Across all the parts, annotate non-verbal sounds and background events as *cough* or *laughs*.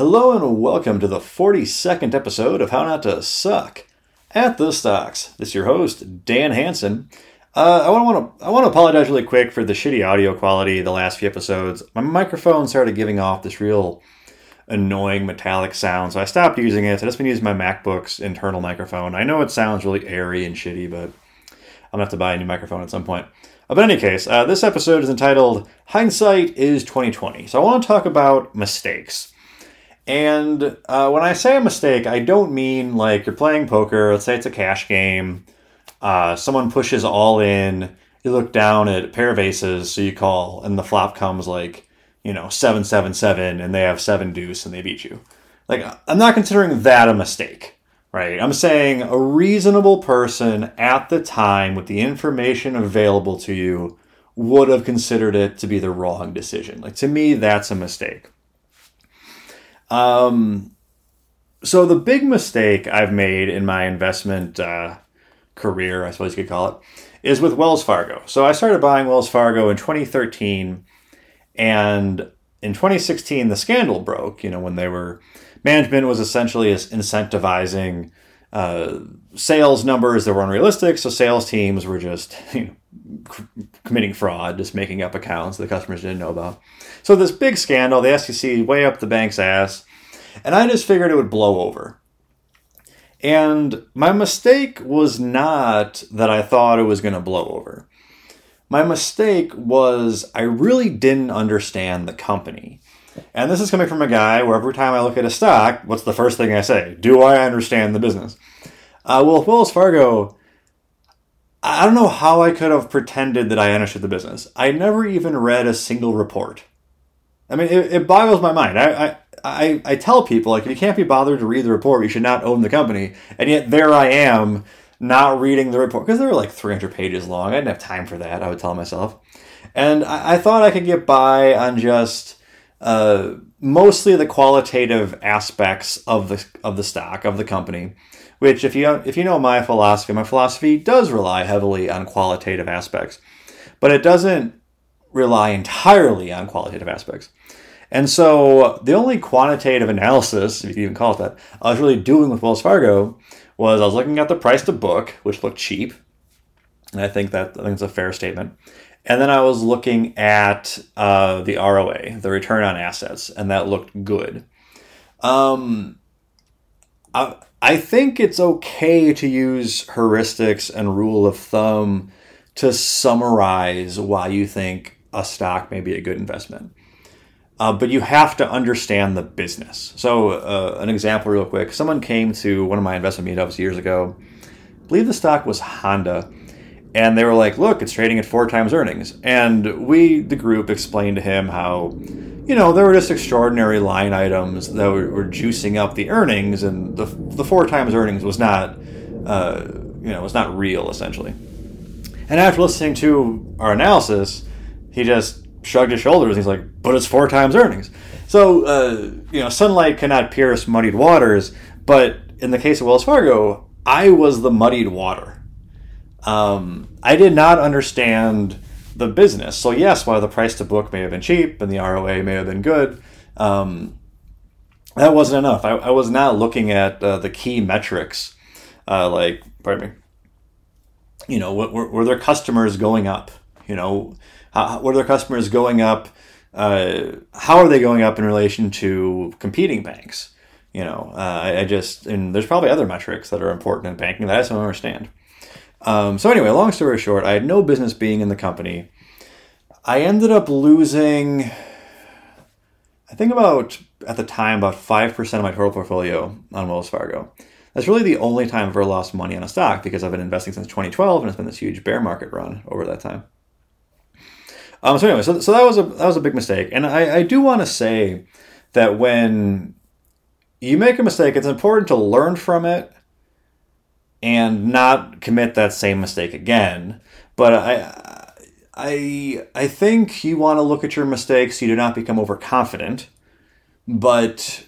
Hello and welcome to the 42nd episode of How Not to Suck at the Stocks. This is your host, Dan Hanson. Uh, I want to I want to apologize really quick for the shitty audio quality the last few episodes. My microphone started giving off this real annoying metallic sound, so I stopped using it. I've just been using my MacBook's internal microphone. I know it sounds really airy and shitty, but I'm gonna have to buy a new microphone at some point. Uh, but in any case, uh, this episode is entitled "Hindsight is 2020." So I want to talk about mistakes. And uh, when I say a mistake, I don't mean like you're playing poker. Let's say it's a cash game. Uh, someone pushes all in. You look down at a pair of aces, so you call, and the flop comes like you know seven seven seven, and they have seven deuce, and they beat you. Like I'm not considering that a mistake, right? I'm saying a reasonable person at the time with the information available to you would have considered it to be the wrong decision. Like to me, that's a mistake. Um, so the big mistake I've made in my investment uh, career, I suppose you could call it, is with Wells Fargo. So I started buying Wells Fargo in 2013, and in 2016 the scandal broke. You know when they were management was essentially incentivizing uh, sales numbers that were unrealistic, so sales teams were just *laughs* you know, committing fraud, just making up accounts the customers didn't know about. So this big scandal, the SEC way up the bank's ass, and I just figured it would blow over. And my mistake was not that I thought it was going to blow over. My mistake was I really didn't understand the company. And this is coming from a guy where every time I look at a stock, what's the first thing I say? Do I understand the business? Uh, well, Wells Fargo, I don't know how I could have pretended that I understood the business. I never even read a single report. I mean, it, it boggles my mind. I, I, I, I tell people, like, if you can't be bothered to read the report, you should not own the company. And yet there I am not reading the report because they were like 300 pages long. I didn't have time for that, I would tell myself. And I, I thought I could get by on just uh, mostly the qualitative aspects of the, of the stock, of the company which if you if you know my philosophy, my philosophy does rely heavily on qualitative aspects, but it doesn't rely entirely on qualitative aspects. And so the only quantitative analysis, if you can even call it that, I was really doing with Wells Fargo was I was looking at the price to book, which looked cheap. And I think that I think it's a fair statement. And then I was looking at uh, the ROA, the return on assets, and that looked good. Um, I, I think it's okay to use heuristics and rule of thumb to summarize why you think a stock may be a good investment. Uh, but you have to understand the business. So, uh, an example, real quick someone came to one of my investment meetups years ago. I believe the stock was Honda. And they were like, look, it's trading at four times earnings. And we, the group, explained to him how you know, there were just extraordinary line items that were, were juicing up the earnings, and the, the four times earnings was not, uh, you know, was not real essentially. And after listening to our analysis, he just shrugged his shoulders. He's like, "But it's four times earnings." So, uh, you know, sunlight cannot pierce muddied waters. But in the case of Wells Fargo, I was the muddied water. Um, I did not understand the business. So yes, while the price to book may have been cheap and the ROA may have been good, um, that wasn't enough. I, I, was not looking at uh, the key metrics, uh, like pardon me. You know, were, were their customers going up? You know, how, were their customers going up? Uh, how are they going up in relation to competing banks? You know, uh, I, I, just and there's probably other metrics that are important in banking that I just don't understand. Um, so anyway, long story short, I had no business being in the company. I ended up losing, I think about at the time about five percent of my total portfolio on Wells Fargo. That's really the only time I've ever lost money on a stock because I've been investing since 2012 and it's been this huge bear market run over that time. Um, so anyway, so, so that was a that was a big mistake, and I, I do want to say that when you make a mistake, it's important to learn from it and not commit that same mistake again. But I, I, I think you want to look at your mistakes. You do not become overconfident, but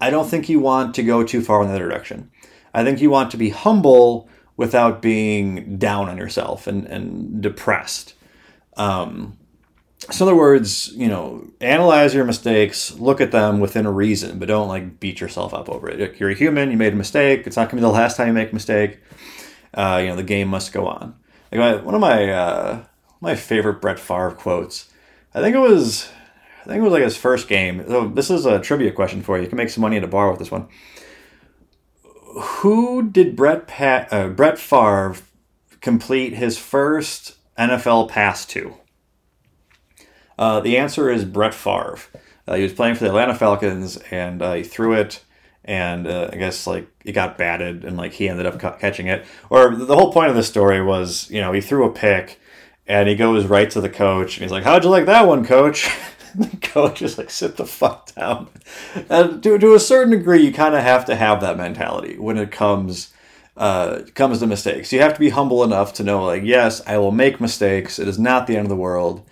I don't think you want to go too far in other direction. I think you want to be humble without being down on yourself and, and depressed. Um, so in other words, you know, analyze your mistakes, look at them within a reason, but don't like beat yourself up over it. You're a human. You made a mistake. It's not going to be the last time you make a mistake. Uh, you know, the game must go on. Like my, one of my uh, my favorite Brett Favre quotes. I think it was I think it was like his first game. So this is a trivia question for you. You can make some money at a bar with this one. Who did Brett Pat, uh, Brett Favre complete his first NFL pass to? Uh, the answer is Brett Favre. Uh, he was playing for the Atlanta Falcons, and uh, he threw it, and uh, I guess like it got batted, and like he ended up ca- catching it. Or the whole point of this story was, you know, he threw a pick, and he goes right to the coach, and he's like, "How'd you like that one, coach?" *laughs* the coach is like, "Sit the fuck down." And to to a certain degree, you kind of have to have that mentality when it comes. Uh, comes to mistakes. You have to be humble enough to know, like, yes, I will make mistakes. It is not the end of the world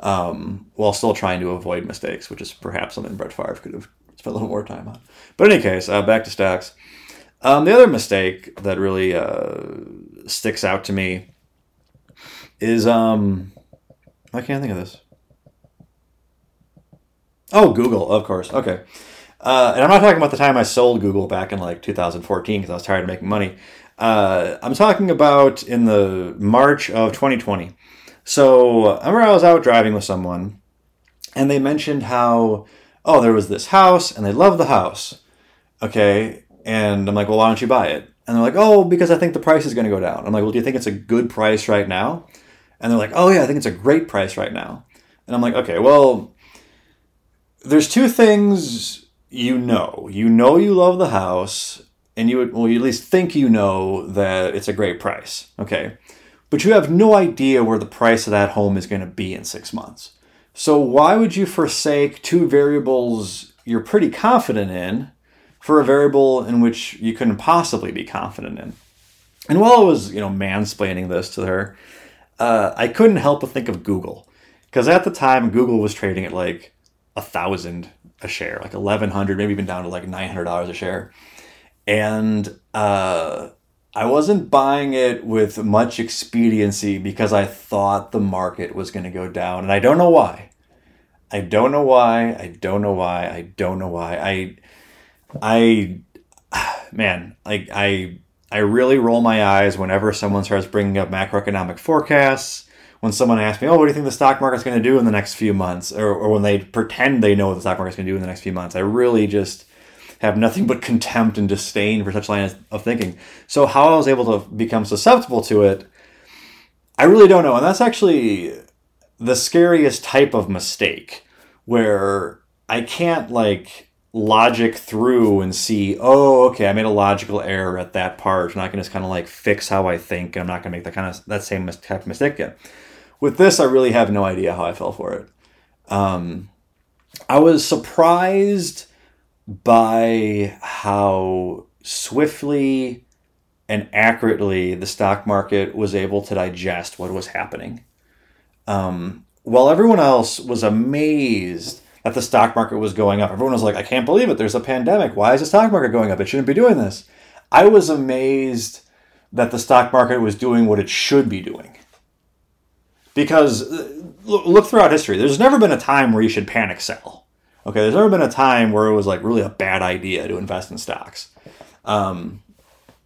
um, while still trying to avoid mistakes, which is perhaps something Brett Favre could have spent a little more time on. But in any case, uh, back to stocks. Um, the other mistake that really uh, sticks out to me is um, I can't think of this. Oh, Google, of course. Okay. Uh, and I'm not talking about the time I sold Google back in like 2014 because I was tired of making money. Uh, I'm talking about in the March of 2020. So I remember I was out driving with someone, and they mentioned how, oh, there was this house, and they loved the house. Okay. And I'm like, well, why don't you buy it? And they're like, oh, because I think the price is going to go down. I'm like, well, do you think it's a good price right now? And they're like, oh, yeah, I think it's a great price right now. And I'm like, okay, well, there's two things you know. You know you love the house, and you would, well, you at least think you know that it's a great price. Okay but you have no idea where the price of that home is going to be in six months. So, why would you forsake two variables you're pretty confident in for a variable in which you couldn't possibly be confident in? And while I was, you know, mansplaining this to her, uh, I couldn't help but think of Google. Because at the time, Google was trading at like a thousand a share, like eleven hundred, maybe even down to like nine hundred dollars a share. And uh, I wasn't buying it with much expediency because I thought the market was going to go down. And I don't know why. I don't know why. I don't know why. I don't know why. I, I, *sighs* man, like I, I really roll my eyes whenever someone starts bringing up macroeconomic forecasts. When someone asks me, "Oh, what do you think the stock market's going to do in the next few months?" or, or when they pretend they know what the stock market's going to do in the next few months, I really just have nothing but contempt and disdain for such lines of thinking. So how I was able to become susceptible to it, I really don't know. And that's actually the scariest type of mistake where I can't like logic through and see, oh, okay, I made a logical error at that part. I'm not going to just kind of like fix how I think, and I'm not going to make that kind of that same type of mistake again. With this, I really have no idea how I fell for it. Um, I was surprised by how swiftly and accurately the stock market was able to digest what was happening. Um, while everyone else was amazed that the stock market was going up, everyone was like, I can't believe it. There's a pandemic. Why is the stock market going up? It shouldn't be doing this. I was amazed that the stock market was doing what it should be doing. Because uh, look throughout history, there's never been a time where you should panic sell. Okay, there's never been a time where it was like really a bad idea to invest in stocks. Um,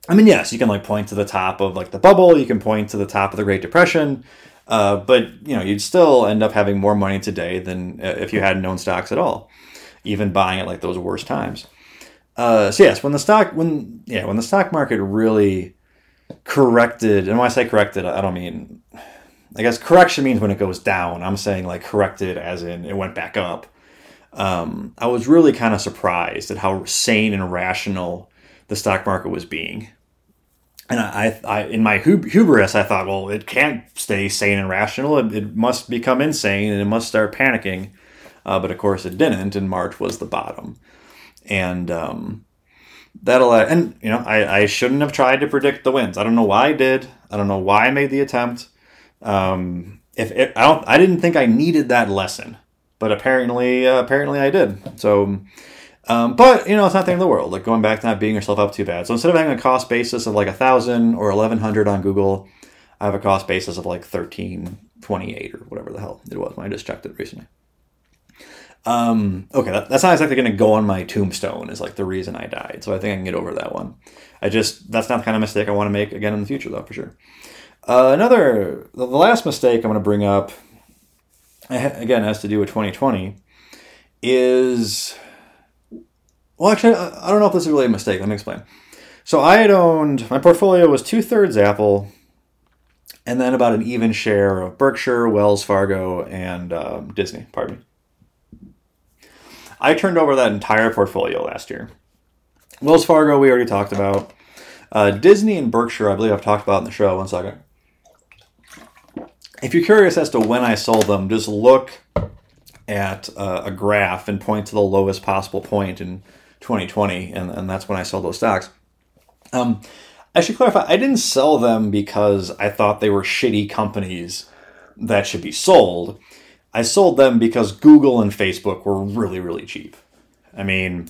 I mean, yes, you can like point to the top of like the bubble, you can point to the top of the Great Depression, uh, but you know you'd still end up having more money today than uh, if you hadn't owned stocks at all, even buying at like those worst times. Uh, so yes, when the stock when yeah when the stock market really corrected, and when I say corrected, I don't mean I guess correction means when it goes down. I'm saying like corrected as in it went back up um, I was really kind of surprised at how sane and rational the stock market was being. And I, I in my hubris, I thought, well, it can't stay sane and rational. It, it must become insane and it must start panicking. Uh, but of course, it didn't. And March was the bottom. And um, that'll and you know I, I shouldn't have tried to predict the wins. I don't know why I did. I don't know why I made the attempt. Um, if it, I don't, I didn't think I needed that lesson but apparently, uh, apparently I did. So, um, but you know, it's not the end of the world. Like going back to not beating yourself up too bad. So instead of having a cost basis of like a thousand or eleven hundred on Google, I have a cost basis of like thirteen 28 or whatever the hell it was when I just checked it recently. Um, okay, that, that's not exactly going to go on my tombstone is like the reason I died. So I think I can get over that one. I just, that's not the kind of mistake I want to make again in the future, though, for sure. Uh, another, the last mistake I'm going to bring up, again, has to do with 2020, is, well, actually, I don't know if this is really a mistake. Let me explain. So I had owned, my portfolio was two thirds Apple, and then about an even share of Berkshire, Wells Fargo, and um, Disney, pardon me. I turned over that entire portfolio last year. Wells Fargo, we already talked about. Uh, Disney and Berkshire, I believe I've talked about in the show. One second. If you're curious as to when I sold them, just look at uh, a graph and point to the lowest possible point in 2020, and, and that's when I sold those stocks. Um, I should clarify, I didn't sell them because I thought they were shitty companies that should be sold. I sold them because Google and Facebook were really, really cheap. I mean,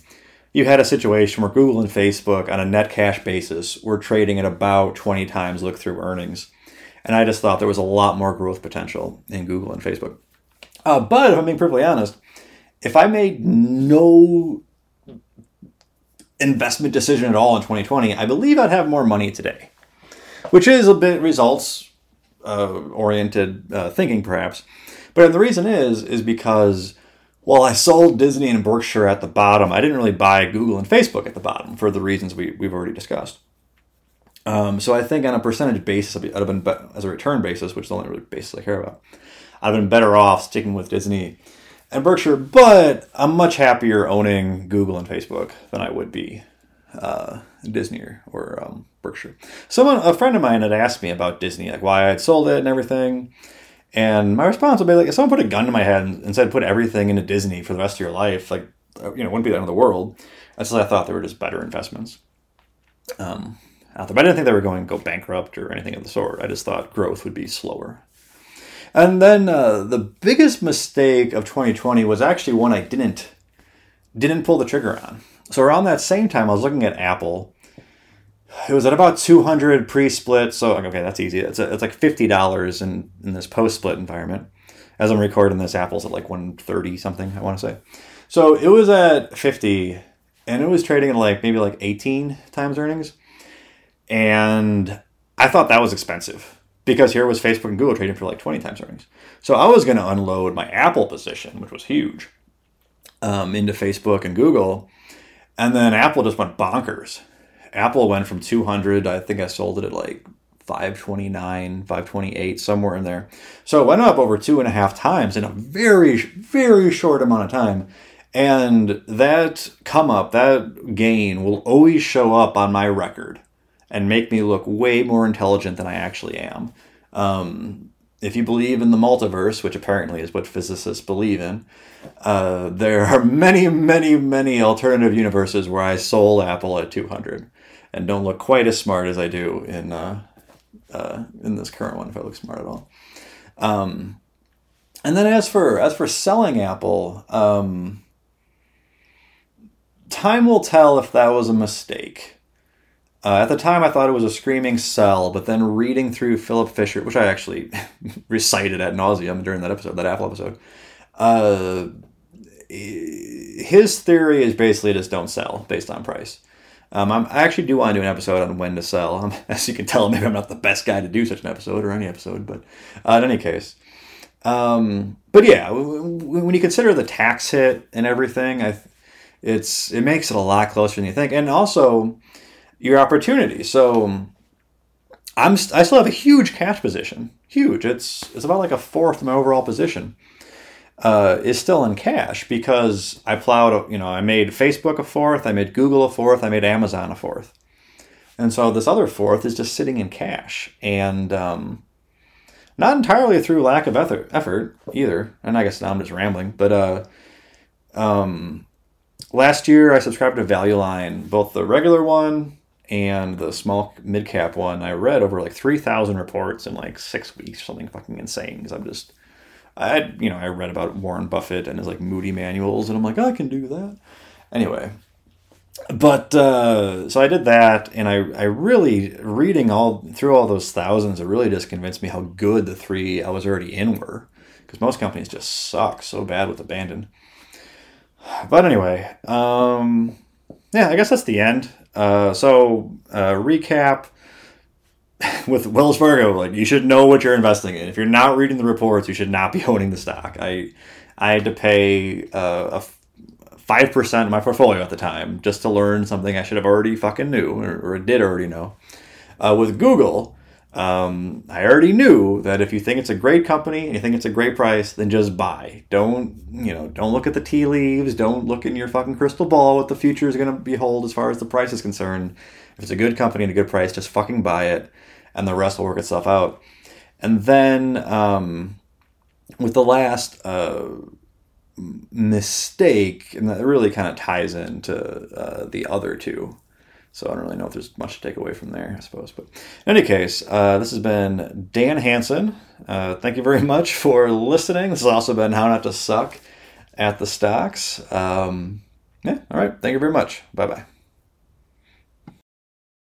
you had a situation where Google and Facebook, on a net cash basis, were trading at about 20 times look through earnings. And I just thought there was a lot more growth potential in Google and Facebook. Uh, but if I'm being perfectly honest, if I made no investment decision at all in 2020, I believe I'd have more money today, which is a bit results uh, oriented uh, thinking, perhaps. But the reason is is because while I sold Disney and Berkshire at the bottom, I didn't really buy Google and Facebook at the bottom for the reasons we, we've already discussed. Um, so I think on a percentage basis, I'd have been as a return basis, which is the only really basis I care about. I've been better off sticking with Disney and Berkshire, but I'm much happier owning Google and Facebook than I would be uh, Disney or, or um, Berkshire. Someone, a friend of mine, had asked me about Disney, like why I'd sold it and everything. And my response would be like, if someone put a gun to my head and said, put everything into Disney for the rest of your life, like, you know, it wouldn't be the end of the world. That's I thought they were just better investments. Um, out there. But I didn't think they were going to go bankrupt or anything of the sort. I just thought growth would be slower. And then uh, the biggest mistake of 2020 was actually one I didn't didn't pull the trigger on. So around that same time, I was looking at Apple it was at about 200 pre-split so okay that's easy it's, a, it's like $50 in, in this post-split environment as i'm recording this apple's at like 130 something i want to say so it was at 50 and it was trading at like maybe like 18 times earnings and i thought that was expensive because here was facebook and google trading for like 20 times earnings so i was going to unload my apple position which was huge um, into facebook and google and then apple just went bonkers Apple went from 200. I think I sold it at like 529, 528, somewhere in there. So it went up over two and a half times in a very, very short amount of time. And that come up, that gain will always show up on my record and make me look way more intelligent than I actually am. Um, if you believe in the multiverse, which apparently is what physicists believe in, uh, there are *laughs* many, many, many alternative universes where I sold Apple at 200 and don't look quite as smart as I do in uh, uh, in this current one if I look smart at all. Um, and then as for as for selling Apple, um, time will tell if that was a mistake. Uh, at the time, I thought it was a screaming sell, but then reading through Philip Fisher, which I actually *laughs* recited at nauseum during that episode, that Apple episode, uh, his theory is basically just don't sell based on price. Um, i actually do want to do an episode on when to sell. Um, *laughs* as you can tell, maybe I'm not the best guy to do such an episode or any episode, but uh, in any case. Um, but yeah, when you consider the tax hit and everything, I, it's it makes it a lot closer than you think, and also your opportunity. So I'm I still have a huge cash position, huge. It's it's about like a fourth of my overall position uh, is still in cash because I plowed, you know, I made Facebook a fourth, I made Google a fourth, I made Amazon a fourth. And so this other fourth is just sitting in cash. And um, not entirely through lack of effort either. And I guess now I'm just rambling. But uh, um, last year I subscribed to Value Line, both the regular one and the small mid cap one. I read over like 3,000 reports in like six weeks, something fucking insane because I'm just I you know I read about Warren Buffett and his like Moody manuals, and I'm like I can do that. Anyway, but uh, so I did that, and I, I really reading all through all those thousands. It really just convinced me how good the three I was already in were, because most companies just suck so bad with abandon. But anyway, um, yeah, I guess that's the end. Uh, so uh, recap *laughs* with Wells Fargo, like you should know what you're investing in. If you're not reading the reports, you should not be *laughs* owning the stock. I I had to pay uh, a five percent of my portfolio at the time just to learn something I should have already fucking knew or, or did already know. Uh, with Google, um, I already knew that if you think it's a great company and you think it's a great price, then just buy. Don't you know? Don't look at the tea leaves. Don't look in your fucking crystal ball what the future is going to behold as far as the price is concerned. If it's a good company and a good price, just fucking buy it, and the rest will work itself out. And then um, with the last uh, mistake, and that really kind of ties into uh, the other two. So I don't really know if there's much to take away from there, I suppose. But in any case, uh, this has been Dan Hanson. Uh, thank you very *laughs* much for listening. This has also been How Not to Suck at the Stocks. Um, yeah, all right. Thank you very much. Bye bye.